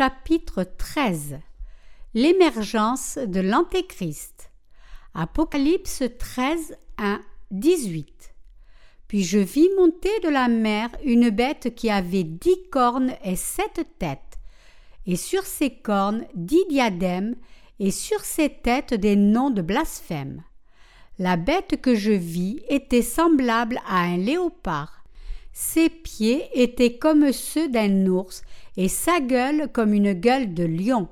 Chapitre 13 L'émergence de l'Antéchrist. Apocalypse 13, 1, 18. Puis je vis monter de la mer une bête qui avait dix cornes et sept têtes, et sur ses cornes dix diadèmes, et sur ses têtes des noms de blasphème. La bête que je vis était semblable à un léopard. Ses pieds étaient comme ceux d'un ours, et sa gueule comme une gueule de lion.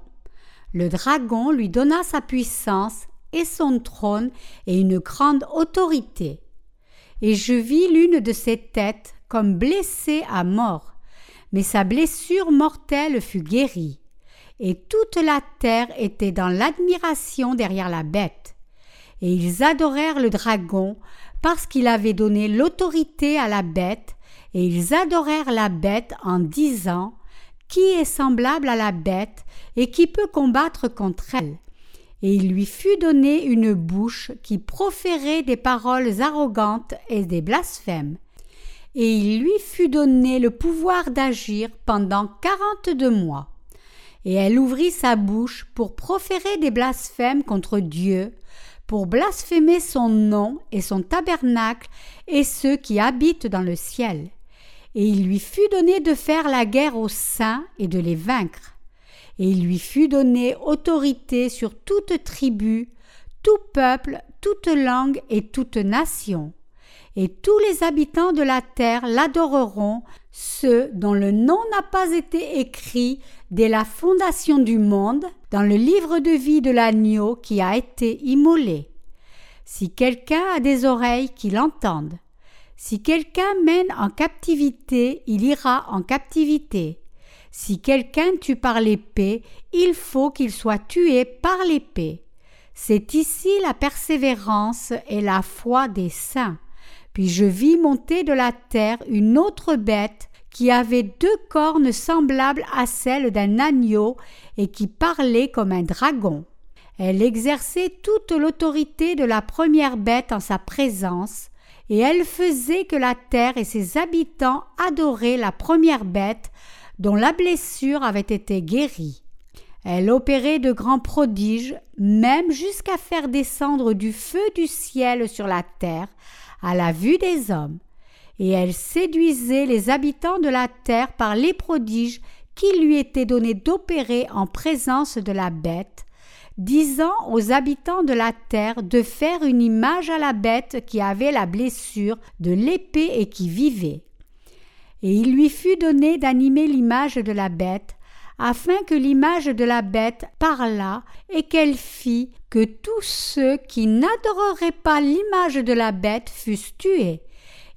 Le dragon lui donna sa puissance et son trône et une grande autorité. Et je vis l'une de ses têtes comme blessée à mort, mais sa blessure mortelle fut guérie. Et toute la terre était dans l'admiration derrière la bête. Et ils adorèrent le dragon parce qu'il avait donné l'autorité à la bête, et ils adorèrent la bête en disant qui est semblable à la bête et qui peut combattre contre elle. Et il lui fut donné une bouche qui proférait des paroles arrogantes et des blasphèmes. Et il lui fut donné le pouvoir d'agir pendant quarante-deux mois. Et elle ouvrit sa bouche pour proférer des blasphèmes contre Dieu, pour blasphémer son nom et son tabernacle et ceux qui habitent dans le ciel et il lui fut donné de faire la guerre aux saints et de les vaincre. Et il lui fut donné autorité sur toute tribu, tout peuple, toute langue et toute nation. Et tous les habitants de la terre l'adoreront, ceux dont le nom n'a pas été écrit dès la fondation du monde dans le livre de vie de l'agneau qui a été immolé. Si quelqu'un a des oreilles, qu'il entende. Si quelqu'un mène en captivité, il ira en captivité. Si quelqu'un tue par l'épée, il faut qu'il soit tué par l'épée. C'est ici la persévérance et la foi des saints. Puis je vis monter de la terre une autre bête qui avait deux cornes semblables à celles d'un agneau et qui parlait comme un dragon. Elle exerçait toute l'autorité de la première bête en sa présence, et elle faisait que la terre et ses habitants adoraient la première bête dont la blessure avait été guérie. Elle opérait de grands prodiges, même jusqu'à faire descendre du feu du ciel sur la terre, à la vue des hommes. Et elle séduisait les habitants de la terre par les prodiges qui lui étaient donnés d'opérer en présence de la bête, disant aux habitants de la terre de faire une image à la bête qui avait la blessure de l'épée et qui vivait. Et il lui fut donné d'animer l'image de la bête, afin que l'image de la bête parlât et qu'elle fit que tous ceux qui n'adoreraient pas l'image de la bête fussent tués.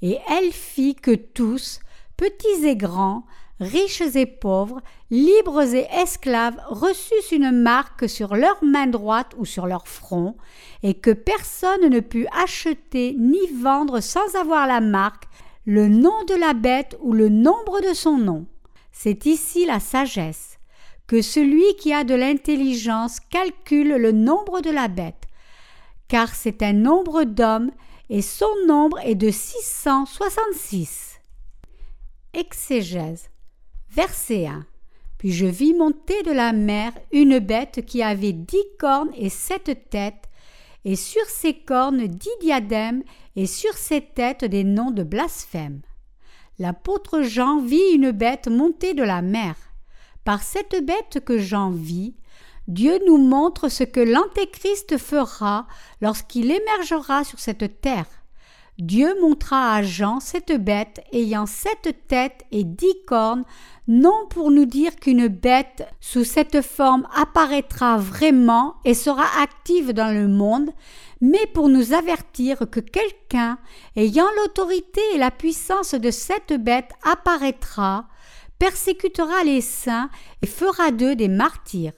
Et elle fit que tous, petits et grands, riches et pauvres, libres et esclaves, reçussent une marque sur leur main droite ou sur leur front, et que personne ne put acheter ni vendre sans avoir la marque, le nom de la bête ou le nombre de son nom. C'est ici la sagesse, que celui qui a de l'intelligence calcule le nombre de la bête, car c'est un nombre d'hommes, et son nombre est de 666. Exégèse. Verset 1. Puis je vis monter de la mer une bête qui avait dix cornes et sept têtes, et sur ses cornes dix diadèmes, et sur ses têtes des noms de blasphème. L'apôtre Jean vit une bête monter de la mer. Par cette bête que Jean vit, Dieu nous montre ce que l'Antéchrist fera lorsqu'il émergera sur cette terre. Dieu montra à Jean cette bête ayant sept têtes et dix cornes, non pour nous dire qu'une bête sous cette forme apparaîtra vraiment et sera active dans le monde, mais pour nous avertir que quelqu'un ayant l'autorité et la puissance de cette bête apparaîtra, persécutera les saints et fera d'eux des martyrs.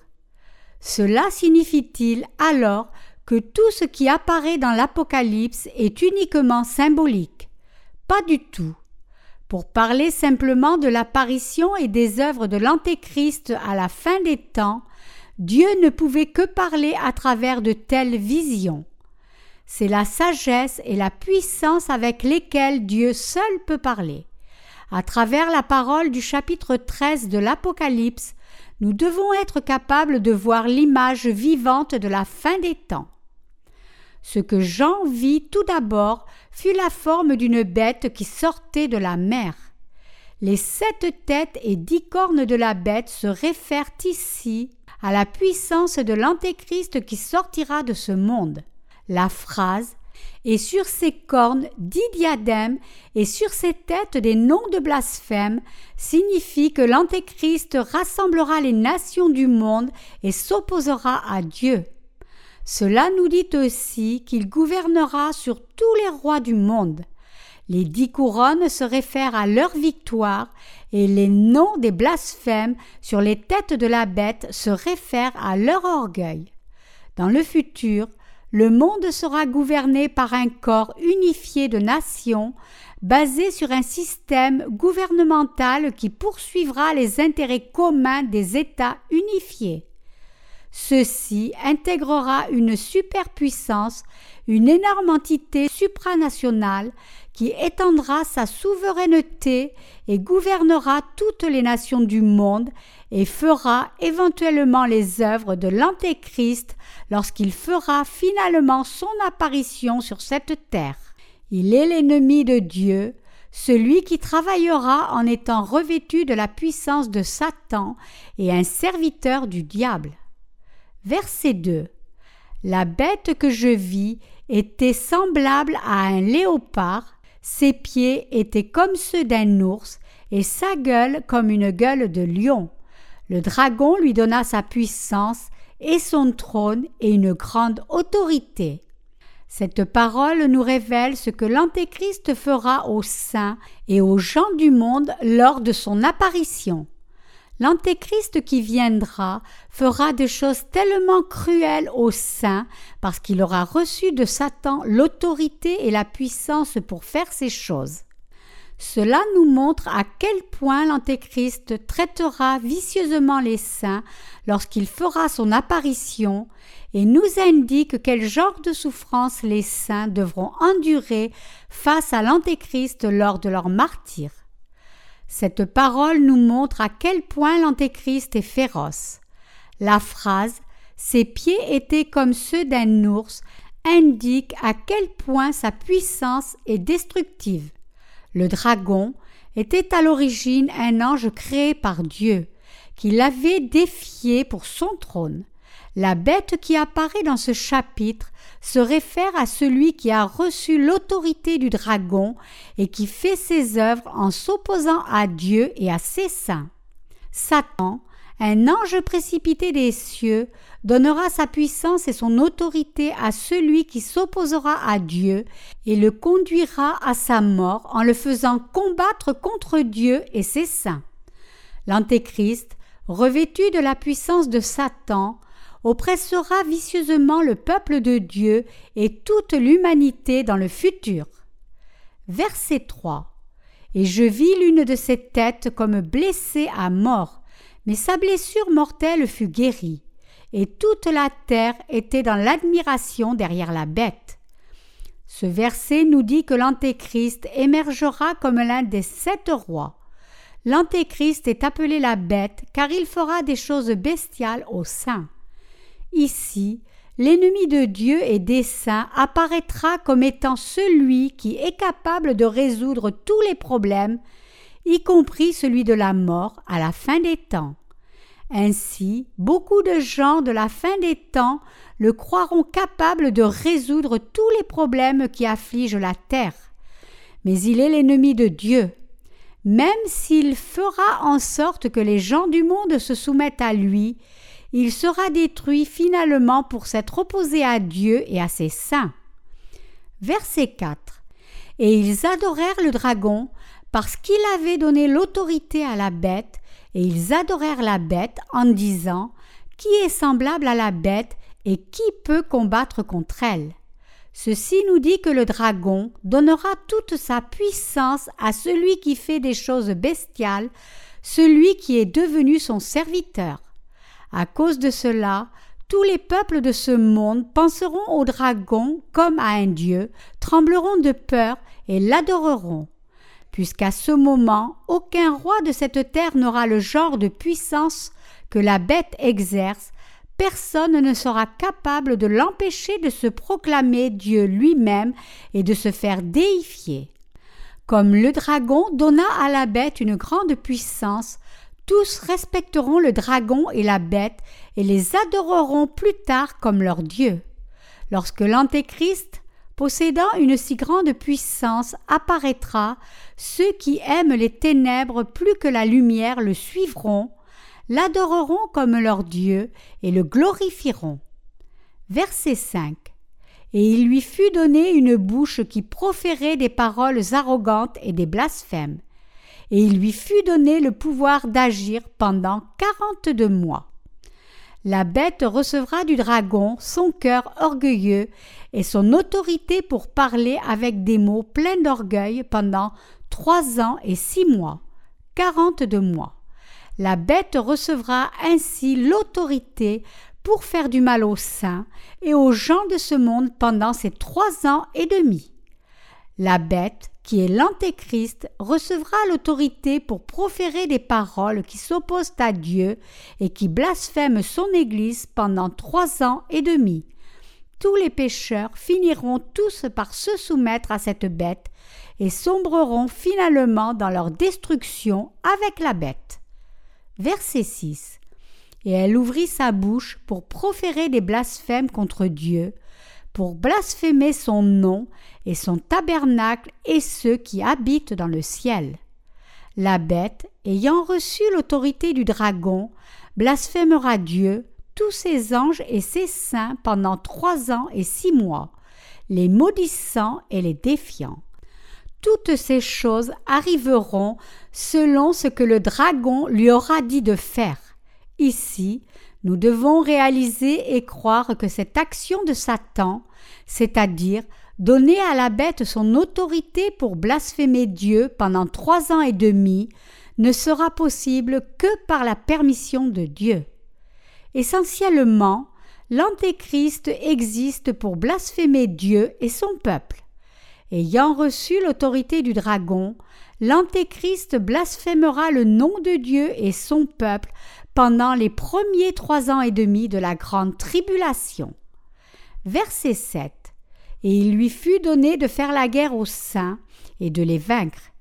Cela signifie-t-il alors que tout ce qui apparaît dans l'Apocalypse est uniquement symbolique. Pas du tout. Pour parler simplement de l'apparition et des œuvres de l'Antéchrist à la fin des temps, Dieu ne pouvait que parler à travers de telles visions. C'est la sagesse et la puissance avec lesquelles Dieu seul peut parler. À travers la parole du chapitre 13 de l'Apocalypse, nous devons être capables de voir l'image vivante de la fin des temps. Ce que Jean vit tout d'abord fut la forme d'une bête qui sortait de la mer. Les sept têtes et dix cornes de la bête se réfèrent ici à la puissance de l'Antéchrist qui sortira de ce monde. La phrase et sur ses cornes dix diadèmes, et sur ses têtes des noms de blasphème, signifie que l'Antéchrist rassemblera les nations du monde et s'opposera à Dieu. Cela nous dit aussi qu'il gouvernera sur tous les rois du monde. Les dix couronnes se réfèrent à leur victoire et les noms des blasphèmes sur les têtes de la bête se réfèrent à leur orgueil. Dans le futur, le monde sera gouverné par un corps unifié de nations, basé sur un système gouvernemental qui poursuivra les intérêts communs des États unifiés. Ceci intégrera une superpuissance, une énorme entité supranationale qui étendra sa souveraineté et gouvernera toutes les nations du monde et fera éventuellement les œuvres de l'Antéchrist lorsqu'il fera finalement son apparition sur cette terre. Il est l'ennemi de Dieu, celui qui travaillera en étant revêtu de la puissance de Satan et un serviteur du diable. Verset 2. La bête que je vis était semblable à un léopard, ses pieds étaient comme ceux d'un ours, et sa gueule comme une gueule de lion. Le dragon lui donna sa puissance et son trône et une grande autorité. Cette parole nous révèle ce que l'Antéchrist fera aux saints et aux gens du monde lors de son apparition. L'Antéchrist qui viendra fera des choses tellement cruelles aux saints parce qu'il aura reçu de Satan l'autorité et la puissance pour faire ces choses. Cela nous montre à quel point l'Antéchrist traitera vicieusement les saints lorsqu'il fera son apparition et nous indique quel genre de souffrance les saints devront endurer face à l'Antéchrist lors de leur martyr. Cette parole nous montre à quel point l'Antéchrist est féroce. La phrase Ses pieds étaient comme ceux d'un ours indique à quel point sa puissance est destructive. Le dragon était à l'origine un ange créé par Dieu, qui l'avait défié pour son trône. La bête qui apparaît dans ce chapitre se réfère à celui qui a reçu l'autorité du dragon et qui fait ses œuvres en s'opposant à Dieu et à ses saints. Satan, un ange précipité des cieux, donnera sa puissance et son autorité à celui qui s'opposera à Dieu et le conduira à sa mort en le faisant combattre contre Dieu et ses saints. L'Antéchrist, revêtu de la puissance de Satan, oppressera vicieusement le peuple de Dieu et toute l'humanité dans le futur. Verset 3. Et je vis l'une de ses têtes comme blessée à mort, mais sa blessure mortelle fut guérie, et toute la terre était dans l'admiration derrière la bête. Ce verset nous dit que l'Antéchrist émergera comme l'un des sept rois. L'Antéchrist est appelé la bête car il fera des choses bestiales aux saints. Ici, l'ennemi de Dieu et des saints apparaîtra comme étant celui qui est capable de résoudre tous les problèmes, y compris celui de la mort à la fin des temps. Ainsi, beaucoup de gens de la fin des temps le croiront capable de résoudre tous les problèmes qui affligent la terre. Mais il est l'ennemi de Dieu. Même s'il fera en sorte que les gens du monde se soumettent à lui, il sera détruit finalement pour s'être opposé à Dieu et à ses saints. Verset 4. Et ils adorèrent le dragon parce qu'il avait donné l'autorité à la bête, et ils adorèrent la bête en disant Qui est semblable à la bête et qui peut combattre contre elle? Ceci nous dit que le dragon donnera toute sa puissance à celui qui fait des choses bestiales, celui qui est devenu son serviteur. À cause de cela, tous les peuples de ce monde penseront au dragon comme à un dieu, trembleront de peur et l'adoreront. puisqu'à ce moment aucun roi de cette terre n'aura le genre de puissance que la bête exerce, personne ne sera capable de l'empêcher de se proclamer Dieu lui-même et de se faire déifier. Comme le dragon donna à la bête une grande puissance, tous respecteront le dragon et la bête et les adoreront plus tard comme leur Dieu. Lorsque l'Antéchrist, possédant une si grande puissance, apparaîtra, ceux qui aiment les ténèbres plus que la lumière le suivront, l'adoreront comme leur Dieu et le glorifieront. Verset 5 Et il lui fut donné une bouche qui proférait des paroles arrogantes et des blasphèmes, et il lui fut donné le pouvoir d'agir pendant quarante-deux mois. La bête recevra du dragon son cœur orgueilleux et son autorité pour parler avec des mots pleins d'orgueil pendant trois ans et six mois, quarante-deux mois. La bête recevra ainsi l'autorité pour faire du mal aux saints et aux gens de ce monde pendant ces trois ans et demi. La bête, qui est l'Antéchrist, recevra l'autorité pour proférer des paroles qui s'opposent à Dieu et qui blasphèment son Église pendant trois ans et demi. Tous les pécheurs finiront tous par se soumettre à cette bête et sombreront finalement dans leur destruction avec la bête. Verset 6. Et elle ouvrit sa bouche pour proférer des blasphèmes contre Dieu, pour blasphémer son nom et son tabernacle et ceux qui habitent dans le ciel. La bête, ayant reçu l'autorité du dragon, blasphémera Dieu, tous ses anges et ses saints pendant trois ans et six mois, les maudissant et les défiant. Toutes ces choses arriveront selon ce que le dragon lui aura dit de faire. Ici, nous devons réaliser et croire que cette action de Satan, c'est-à-dire donner à la bête son autorité pour blasphémer Dieu pendant trois ans et demi, ne sera possible que par la permission de Dieu. Essentiellement, l'Antéchrist existe pour blasphémer Dieu et son peuple. Ayant reçu l'autorité du dragon, l'Antéchrist blasphémera le nom de Dieu et son peuple pendant les premiers trois ans et demi de la grande tribulation. Verset 7 Et il lui fut donné de faire la guerre aux saints et de les vaincre,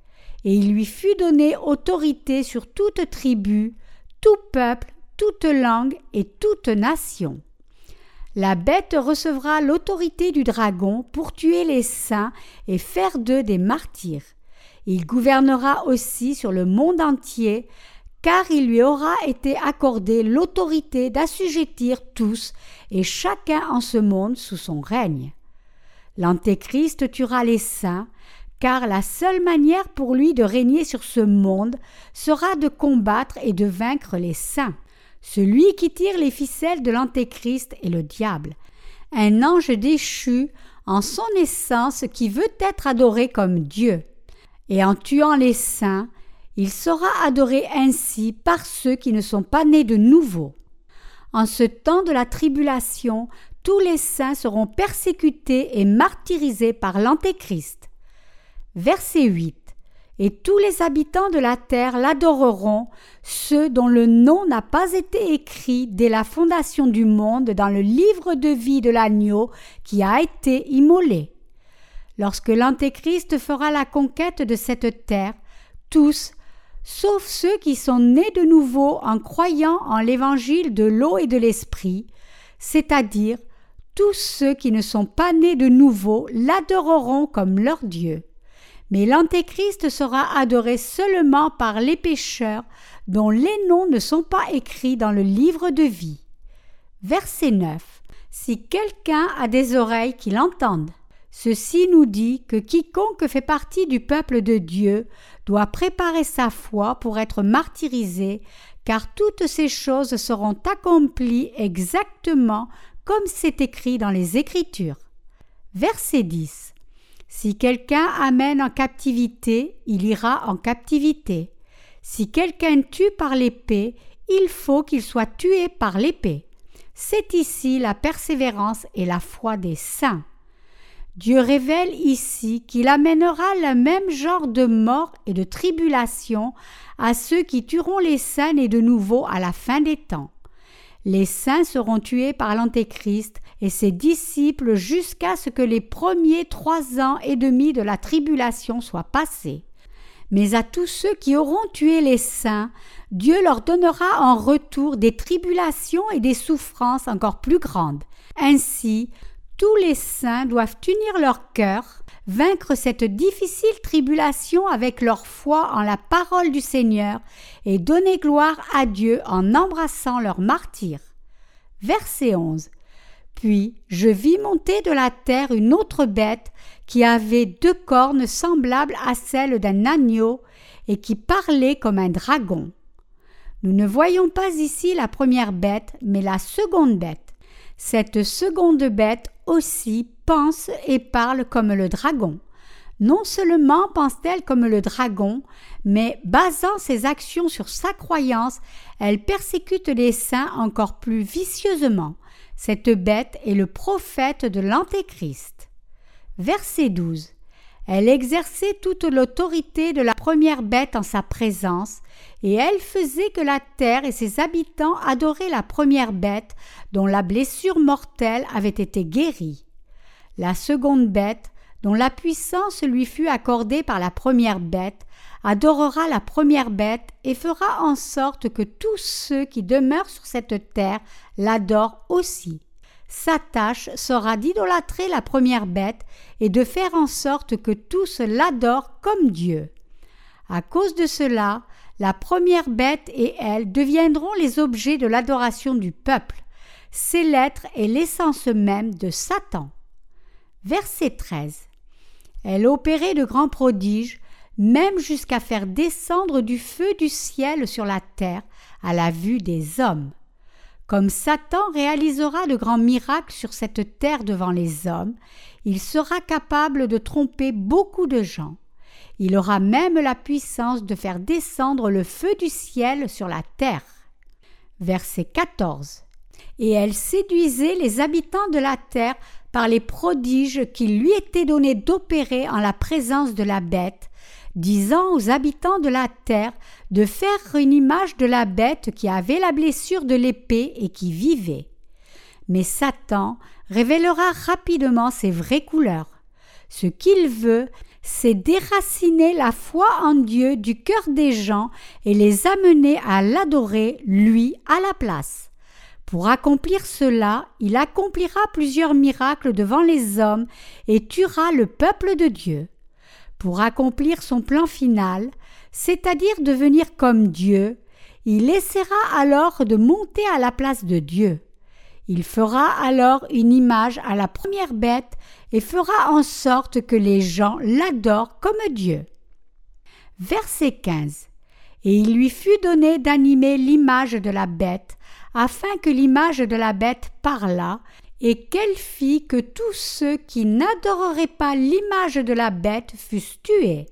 et il lui fut donné autorité sur toute tribu, tout peuple, toute langue et toute nation. La bête recevra l'autorité du dragon pour tuer les saints et faire d'eux des martyrs. Il gouvernera aussi sur le monde entier, car il lui aura été accordé l'autorité d'assujettir tous et chacun en ce monde sous son règne. L'Antéchrist tuera les saints, car la seule manière pour lui de régner sur ce monde sera de combattre et de vaincre les saints. Celui qui tire les ficelles de l'Antéchrist est le diable, un ange déchu en son essence qui veut être adoré comme Dieu. Et en tuant les saints, il sera adoré ainsi par ceux qui ne sont pas nés de nouveau. En ce temps de la tribulation, tous les saints seront persécutés et martyrisés par l'Antéchrist. Verset 8 et tous les habitants de la terre l'adoreront, ceux dont le nom n'a pas été écrit dès la fondation du monde dans le livre de vie de l'agneau qui a été immolé. Lorsque l'Antéchrist fera la conquête de cette terre, tous, sauf ceux qui sont nés de nouveau en croyant en l'évangile de l'eau et de l'esprit, c'est-à-dire tous ceux qui ne sont pas nés de nouveau l'adoreront comme leur Dieu mais l'Antéchrist sera adoré seulement par les pécheurs dont les noms ne sont pas écrits dans le livre de vie. Verset 9. Si quelqu'un a des oreilles qui l'entendent. Ceci nous dit que quiconque fait partie du peuple de Dieu doit préparer sa foi pour être martyrisé, car toutes ces choses seront accomplies exactement comme c'est écrit dans les Écritures. Verset 10. Si quelqu'un amène en captivité, il ira en captivité. Si quelqu'un tue par l'épée, il faut qu'il soit tué par l'épée. C'est ici la persévérance et la foi des saints. Dieu révèle ici qu'il amènera le même genre de mort et de tribulation à ceux qui tueront les saints et de nouveau à la fin des temps. Les saints seront tués par l'Antéchrist et ses disciples jusqu'à ce que les premiers trois ans et demi de la tribulation soient passés. Mais à tous ceux qui auront tué les saints, Dieu leur donnera en retour des tribulations et des souffrances encore plus grandes. Ainsi, tous les saints doivent unir leur cœur, vaincre cette difficile tribulation avec leur foi en la parole du Seigneur et donner gloire à Dieu en embrassant leur martyr. Verset 11. Puis je vis monter de la terre une autre bête qui avait deux cornes semblables à celles d'un agneau et qui parlait comme un dragon. Nous ne voyons pas ici la première bête, mais la seconde bête. Cette seconde bête aussi pense et parle comme le dragon. Non seulement pense-t-elle comme le dragon, mais basant ses actions sur sa croyance, elle persécute les saints encore plus vicieusement. Cette bête est le prophète de l'Antéchrist. Verset 12. Elle exerçait toute l'autorité de la première bête en sa présence, et elle faisait que la terre et ses habitants adoraient la première bête dont la blessure mortelle avait été guérie. La seconde bête, dont la puissance lui fut accordée par la première bête, adorera la première bête et fera en sorte que tous ceux qui demeurent sur cette terre l'adorent aussi. Sa tâche sera d'idolâtrer la première bête et de faire en sorte que tous l'adorent comme Dieu. À cause de cela, la première bête et elle deviendront les objets de l'adoration du peuple. Ces lettres est l'essence même de Satan. Verset 13. Elle opérait de grands prodiges, même jusqu'à faire descendre du feu du ciel sur la terre à la vue des hommes. Comme Satan réalisera de grands miracles sur cette terre devant les hommes, il sera capable de tromper beaucoup de gens. Il aura même la puissance de faire descendre le feu du ciel sur la terre. Verset 14. Et elle séduisait les habitants de la terre par les prodiges qu'il lui était donné d'opérer en la présence de la bête, disant aux habitants de la terre de faire une image de la bête qui avait la blessure de l'épée et qui vivait. Mais Satan révélera rapidement ses vraies couleurs. Ce qu'il veut, c'est déraciner la foi en Dieu du cœur des gens et les amener à l'adorer, lui, à la place. Pour accomplir cela, il accomplira plusieurs miracles devant les hommes et tuera le peuple de Dieu. Pour accomplir son plan final, c'est-à-dire devenir comme Dieu, il essaiera alors de monter à la place de Dieu. Il fera alors une image à la première bête et fera en sorte que les gens l'adorent comme Dieu. Verset 15. Et il lui fut donné d'animer l'image de la bête, afin que l'image de la bête parlât, et qu'elle fit que tous ceux qui n'adoreraient pas l'image de la bête fussent tués.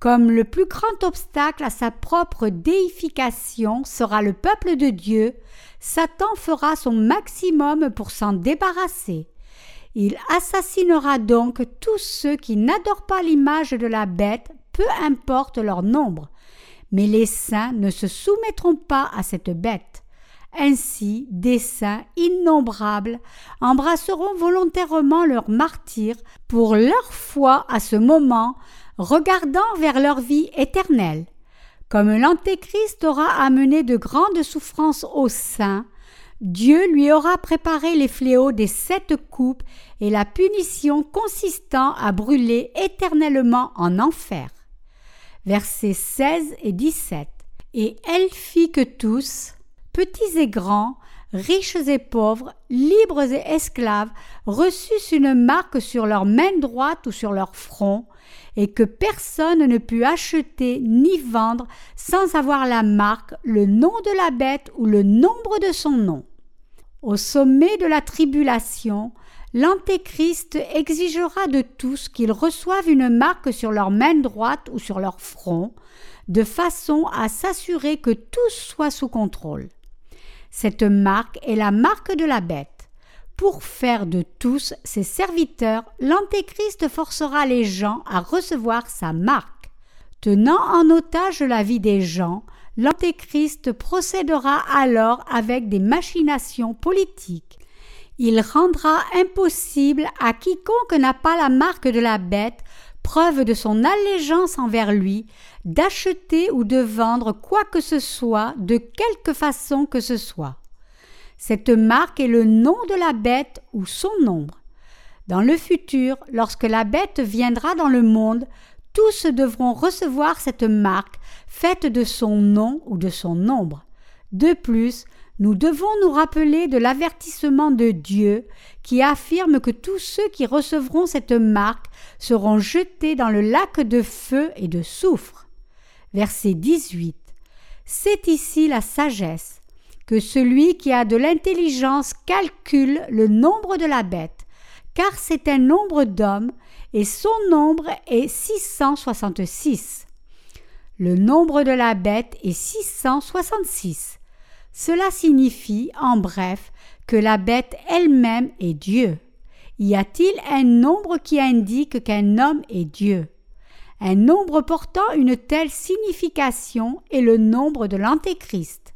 Comme le plus grand obstacle à sa propre déification sera le peuple de Dieu, Satan fera son maximum pour s'en débarrasser. Il assassinera donc tous ceux qui n'adorent pas l'image de la bête, peu importe leur nombre. Mais les saints ne se soumettront pas à cette bête. Ainsi, des saints innombrables embrasseront volontairement leur martyr pour leur foi à ce moment, regardant vers leur vie éternelle. Comme l'Antéchrist aura amené de grandes souffrances aux saints, Dieu lui aura préparé les fléaux des sept coupes et la punition consistant à brûler éternellement en enfer. Versets 16 et 17. Et elle fit que tous, petits et grands, riches et pauvres, libres et esclaves, reçussent une marque sur leur main droite ou sur leur front, et que personne ne put acheter ni vendre sans avoir la marque, le nom de la bête ou le nombre de son nom. Au sommet de la tribulation, l'Antéchrist exigera de tous qu'ils reçoivent une marque sur leur main droite ou sur leur front, de façon à s'assurer que tout soit sous contrôle. Cette marque est la marque de la bête. pour faire de tous ses serviteurs, l'Antéchrist forcera les gens à recevoir sa marque. Tenant en otage la vie des gens, l'Antéchrist procédera alors avec des machinations politiques. Il rendra impossible à quiconque n'a pas la marque de la bête, preuve de son allégeance envers lui, d'acheter ou de vendre quoi que ce soit de quelque façon que ce soit. Cette marque est le nom de la bête ou son nombre. Dans le futur, lorsque la bête viendra dans le monde, tous devront recevoir cette marque faite de son nom ou de son nombre. De plus, nous devons nous rappeler de l'avertissement de Dieu qui affirme que tous ceux qui recevront cette marque seront jetés dans le lac de feu et de soufre. Verset 18. C'est ici la sagesse que celui qui a de l'intelligence calcule le nombre de la bête, car c'est un nombre d'hommes, et son nombre est 666. Le nombre de la bête est 666. Cela signifie, en bref, que la bête elle-même est Dieu. Y a-t-il un nombre qui indique qu'un homme est Dieu? Un nombre portant une telle signification est le nombre de l'Antéchrist.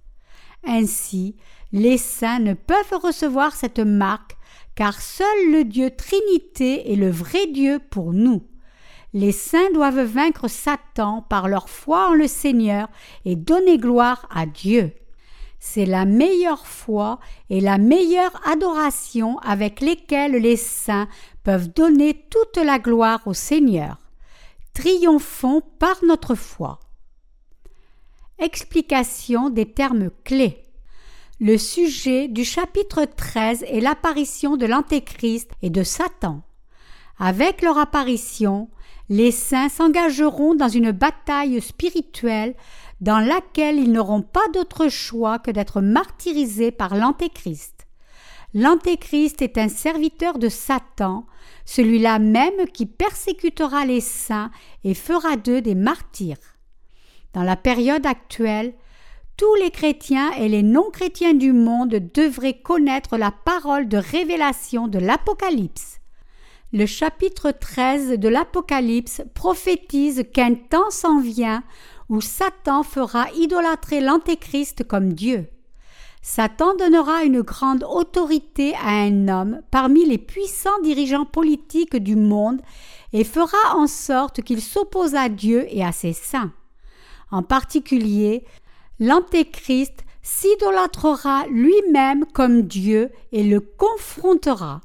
Ainsi, les saints ne peuvent recevoir cette marque, car seul le Dieu Trinité est le vrai Dieu pour nous. Les saints doivent vaincre Satan par leur foi en le Seigneur et donner gloire à Dieu. C'est la meilleure foi et la meilleure adoration avec lesquelles les saints peuvent donner toute la gloire au Seigneur. Triomphons par notre foi. Explication des termes clés. Le sujet du chapitre 13 est l'apparition de l'Antéchrist et de Satan. Avec leur apparition, les saints s'engageront dans une bataille spirituelle dans laquelle ils n'auront pas d'autre choix que d'être martyrisés par l'Antéchrist. L'Antéchrist est un serviteur de Satan, celui-là même qui persécutera les saints et fera d'eux des martyrs. Dans la période actuelle, tous les chrétiens et les non-chrétiens du monde devraient connaître la parole de révélation de l'Apocalypse. Le chapitre 13 de l'Apocalypse prophétise qu'un temps s'en vient où Satan fera idolâtrer l'Antéchrist comme Dieu. Satan donnera une grande autorité à un homme parmi les puissants dirigeants politiques du monde et fera en sorte qu'il s'oppose à Dieu et à ses saints. En particulier, l'Antéchrist s'idolâtrera lui-même comme Dieu et le confrontera.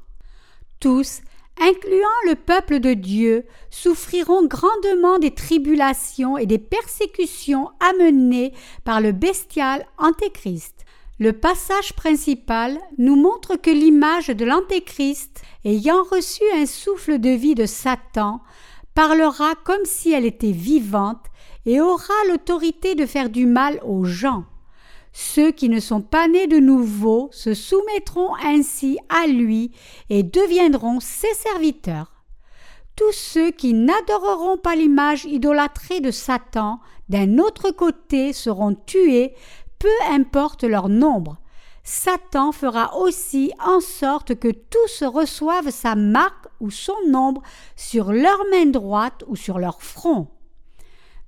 Tous, incluant le peuple de Dieu, souffriront grandement des tribulations et des persécutions amenées par le bestial Antéchrist. Le passage principal nous montre que l'image de l'Antéchrist, ayant reçu un souffle de vie de Satan, parlera comme si elle était vivante et aura l'autorité de faire du mal aux gens. Ceux qui ne sont pas nés de nouveau se soumettront ainsi à lui et deviendront ses serviteurs. Tous ceux qui n'adoreront pas l'image idolâtrée de Satan d'un autre côté seront tués, peu importe leur nombre. Satan fera aussi en sorte que tous reçoivent sa marque ou son nombre sur leur main droite ou sur leur front.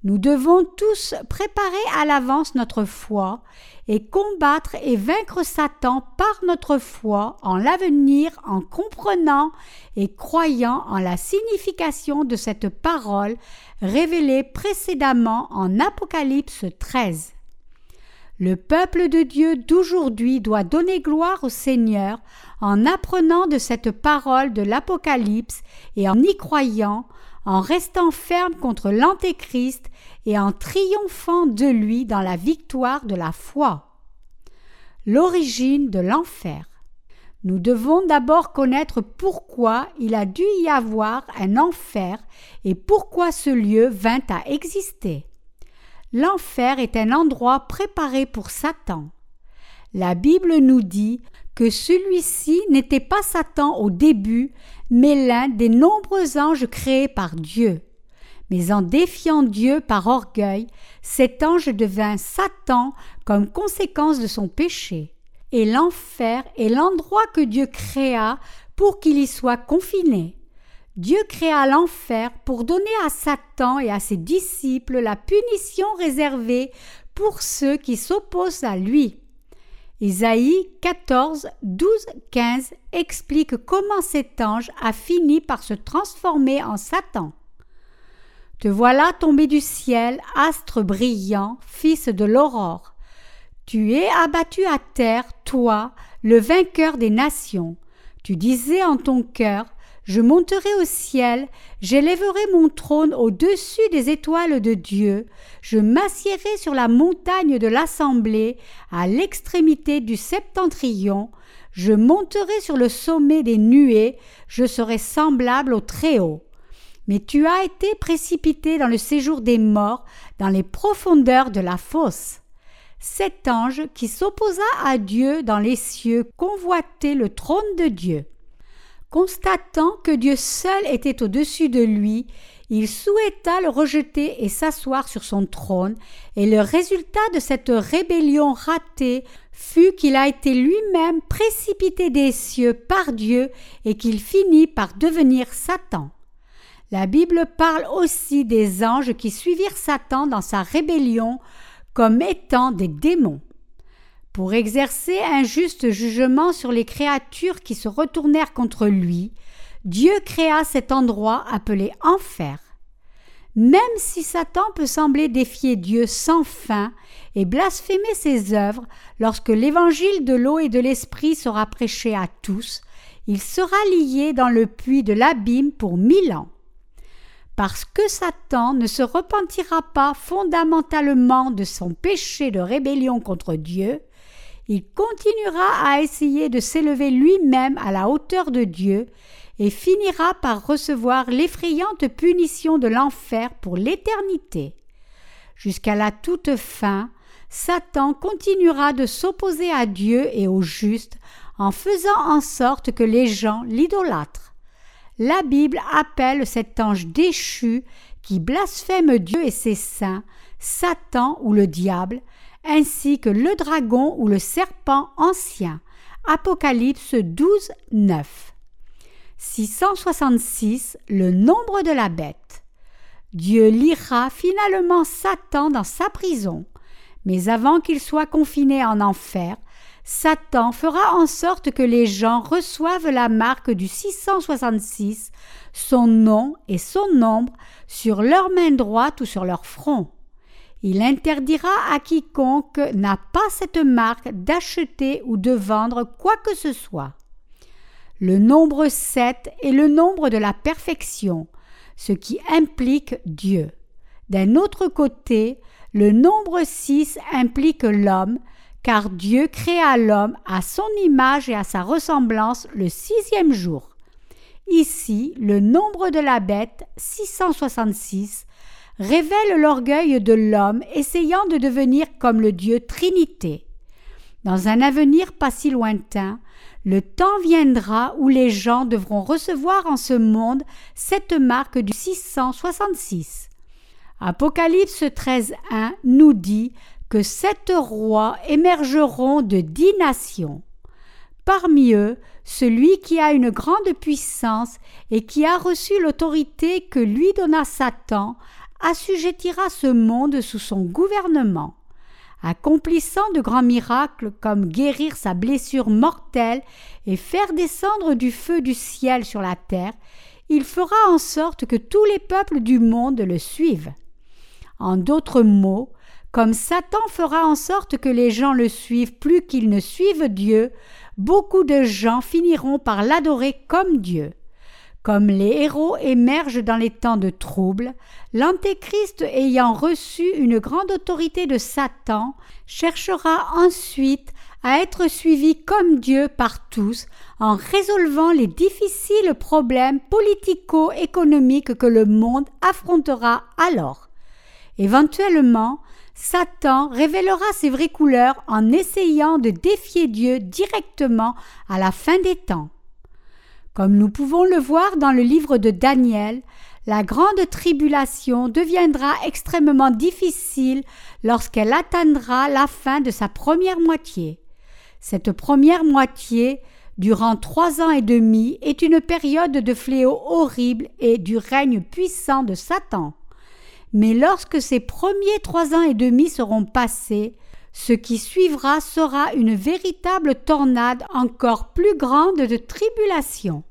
Nous devons tous préparer à l'avance notre foi et combattre et vaincre Satan par notre foi en l'avenir en comprenant et croyant en la signification de cette parole révélée précédemment en Apocalypse 13. Le peuple de Dieu d'aujourd'hui doit donner gloire au Seigneur en apprenant de cette parole de l'Apocalypse et en y croyant, en restant ferme contre l'Antéchrist et en triomphant de lui dans la victoire de la foi. L'origine de l'enfer. Nous devons d'abord connaître pourquoi il a dû y avoir un enfer et pourquoi ce lieu vint à exister. L'enfer est un endroit préparé pour Satan. La Bible nous dit que celui-ci n'était pas Satan au début, mais l'un des nombreux anges créés par Dieu. Mais en défiant Dieu par orgueil, cet ange devint Satan comme conséquence de son péché. et l'enfer est l'endroit que Dieu créa pour qu'il y soit confiné. Dieu créa l'enfer pour donner à Satan et à ses disciples la punition réservée pour ceux qui s'opposent à lui. Isaïe 14, 12, 15 explique comment cet ange a fini par se transformer en Satan. Te voilà tombé du ciel, astre brillant, fils de l'aurore. Tu es abattu à terre, toi, le vainqueur des nations. Tu disais en ton cœur Je monterai au ciel, j'élèverai mon trône au-dessus des étoiles de Dieu, je m'assiérai sur la montagne de l'assemblée, à l'extrémité du septentrion, je monterai sur le sommet des nuées, je serai semblable au Très-Haut. Mais tu as été précipité dans le séjour des morts, dans les profondeurs de la fosse. Cet ange qui s'opposa à Dieu dans les cieux convoitait le trône de Dieu. Constatant que Dieu seul était au-dessus de lui, il souhaita le rejeter et s'asseoir sur son trône, et le résultat de cette rébellion ratée fut qu'il a été lui-même précipité des cieux par Dieu et qu'il finit par devenir Satan. La Bible parle aussi des anges qui suivirent Satan dans sa rébellion comme étant des démons pour exercer un juste jugement sur les créatures qui se retournèrent contre lui, Dieu créa cet endroit appelé enfer. Même si Satan peut sembler défier Dieu sans fin et blasphémer ses œuvres lorsque l'évangile de l'eau et de l'esprit sera prêché à tous, il sera lié dans le puits de l'abîme pour mille ans. Parce que Satan ne se repentira pas fondamentalement de son péché de rébellion contre Dieu, il continuera à essayer de s'élever lui-même à la hauteur de Dieu et finira par recevoir l'effrayante punition de l'enfer pour l'éternité. Jusqu'à la toute fin, Satan continuera de s'opposer à Dieu et au juste en faisant en sorte que les gens l'idolâtrent. La Bible appelle cet ange déchu qui blasphème Dieu et ses saints, Satan ou le diable, ainsi que le dragon ou le serpent ancien. Apocalypse 12, 9. 666. Le nombre de la bête. Dieu lira finalement Satan dans sa prison, mais avant qu'il soit confiné en enfer, Satan fera en sorte que les gens reçoivent la marque du 666, son nom et son nombre sur leur main droite ou sur leur front. Il interdira à quiconque n'a pas cette marque d'acheter ou de vendre quoi que ce soit. Le nombre 7 est le nombre de la perfection, ce qui implique Dieu. D'un autre côté, le nombre 6 implique l'homme, car Dieu créa l'homme à son image et à sa ressemblance le sixième jour. Ici, le nombre de la bête, 666, révèle l'orgueil de l'homme essayant de devenir comme le Dieu Trinité. Dans un avenir pas si lointain, le temps viendra où les gens devront recevoir en ce monde cette marque du 666. Apocalypse 13.1 nous dit que sept rois émergeront de dix nations. Parmi eux, celui qui a une grande puissance et qui a reçu l'autorité que lui donna Satan assujettira ce monde sous son gouvernement. Accomplissant de grands miracles comme guérir sa blessure mortelle et faire descendre du feu du ciel sur la terre, il fera en sorte que tous les peuples du monde le suivent. En d'autres mots, comme Satan fera en sorte que les gens le suivent plus qu'ils ne suivent Dieu, beaucoup de gens finiront par l'adorer comme Dieu. Comme les héros émergent dans les temps de trouble, l'Antéchrist ayant reçu une grande autorité de Satan cherchera ensuite à être suivi comme Dieu par tous en résolvant les difficiles problèmes politico-économiques que le monde affrontera alors. Éventuellement, Satan révélera ses vraies couleurs en essayant de défier Dieu directement à la fin des temps. Comme nous pouvons le voir dans le livre de Daniel, la grande tribulation deviendra extrêmement difficile lorsqu'elle atteindra la fin de sa première moitié. Cette première moitié, durant trois ans et demi, est une période de fléau horrible et du règne puissant de Satan. Mais lorsque ces premiers trois ans et demi seront passés, ce qui suivra sera une véritable tornade encore plus grande de tribulation.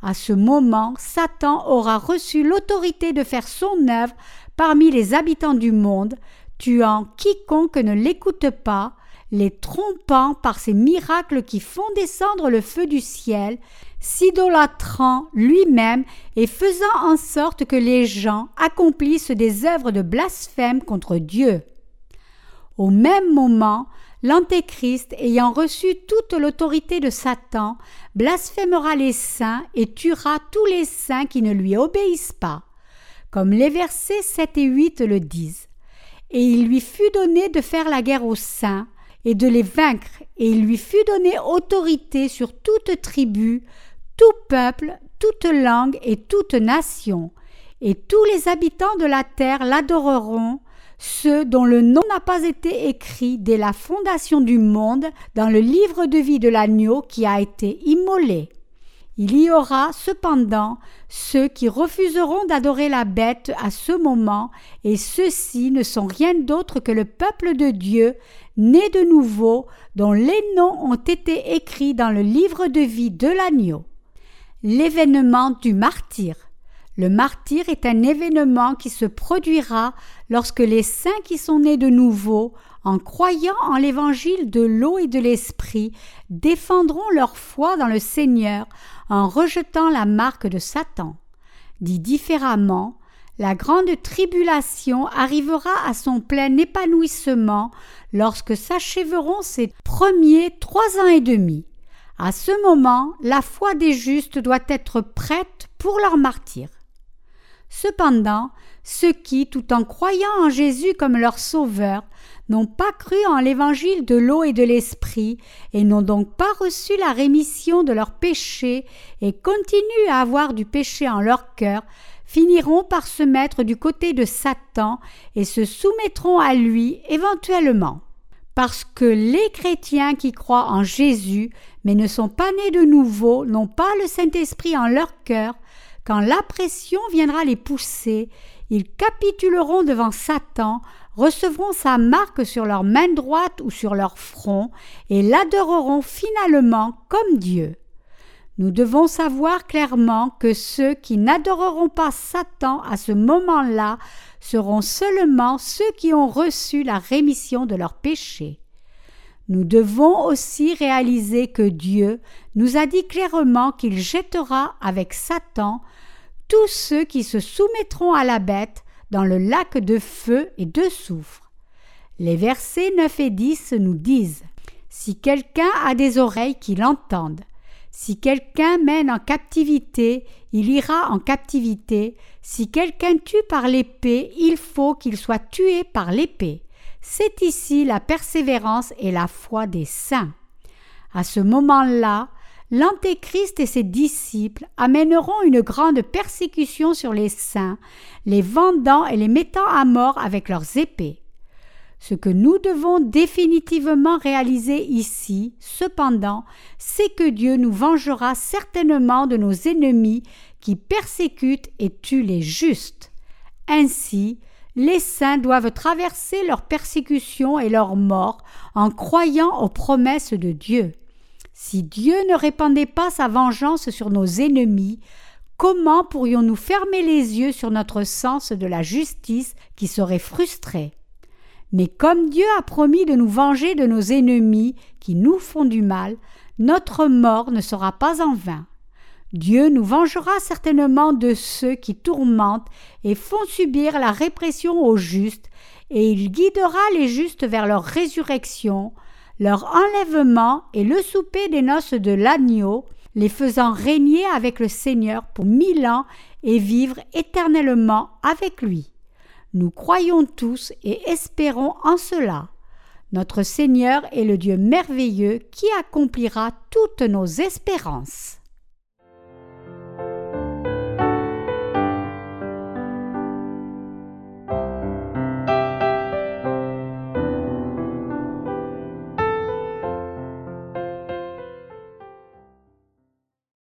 À ce moment, Satan aura reçu l'autorité de faire son œuvre parmi les habitants du monde, tuant quiconque ne l'écoute pas, les trompant par ses miracles qui font descendre le feu du ciel, s'idolâtrant lui-même et faisant en sorte que les gens accomplissent des œuvres de blasphème contre Dieu. Au même moment, l'Antéchrist, ayant reçu toute l'autorité de Satan, blasphémera les saints et tuera tous les saints qui ne lui obéissent pas, comme les versets 7 et 8 le disent. Et il lui fut donné de faire la guerre aux saints, et de les vaincre, et il lui fut donné autorité sur toute tribu, tout peuple, toute langue et toute nation, et tous les habitants de la terre l'adoreront, ceux dont le nom n'a pas été écrit dès la fondation du monde dans le livre de vie de l'agneau qui a été immolé. Il y aura cependant ceux qui refuseront d'adorer la bête à ce moment, et ceux-ci ne sont rien d'autre que le peuple de Dieu, né de nouveau, dont les noms ont été écrits dans le livre de vie de l'agneau. L'événement du martyr. Le martyr est un événement qui se produira lorsque les saints qui sont nés de nouveau, en croyant en l'évangile de l'eau et de l'esprit, défendront leur foi dans le Seigneur en rejetant la marque de Satan. Dit différemment, la grande tribulation arrivera à son plein épanouissement lorsque s'achèveront ces premiers trois ans et demi. À ce moment, la foi des justes doit être prête pour leur martyr. Cependant, ceux qui, tout en croyant en Jésus comme leur sauveur, n'ont pas cru en l'évangile de l'eau et de l'esprit, et n'ont donc pas reçu la rémission de leurs péchés, et continuent à avoir du péché en leur cœur, finiront par se mettre du côté de Satan et se soumettront à lui éventuellement. Parce que les chrétiens qui croient en Jésus, mais ne sont pas nés de nouveau, n'ont pas le Saint-Esprit en leur cœur, quand la pression viendra les pousser, ils capituleront devant Satan, recevront sa marque sur leur main droite ou sur leur front, et l'adoreront finalement comme Dieu. Nous devons savoir clairement que ceux qui n'adoreront pas Satan à ce moment-là seront seulement ceux qui ont reçu la rémission de leurs péchés. Nous devons aussi réaliser que Dieu nous a dit clairement qu'il jettera avec Satan tous ceux qui se soumettront à la bête dans le lac de feu et de soufre. Les versets 9 et 10 nous disent Si quelqu'un a des oreilles qui l'entendent, si quelqu'un mène en captivité, il ira en captivité, si quelqu'un tue par l'épée, il faut qu'il soit tué par l'épée. C'est ici la persévérance et la foi des saints. À ce moment-là, l'Antéchrist et ses disciples amèneront une grande persécution sur les saints, les vendant et les mettant à mort avec leurs épées. Ce que nous devons définitivement réaliser ici, cependant, c'est que Dieu nous vengera certainement de nos ennemis qui persécutent et tuent les justes. Ainsi, les saints doivent traverser leur persécution et leur mort en croyant aux promesses de Dieu. Si Dieu ne répandait pas sa vengeance sur nos ennemis, comment pourrions-nous fermer les yeux sur notre sens de la justice qui serait frustré? Mais comme Dieu a promis de nous venger de nos ennemis qui nous font du mal, notre mort ne sera pas en vain. Dieu nous vengera certainement de ceux qui tourmentent et font subir la répression aux justes, et il guidera les justes vers leur résurrection, leur enlèvement et le souper des noces de l'agneau, les faisant régner avec le Seigneur pour mille ans et vivre éternellement avec lui. Nous croyons tous et espérons en cela. Notre Seigneur est le Dieu merveilleux qui accomplira toutes nos espérances.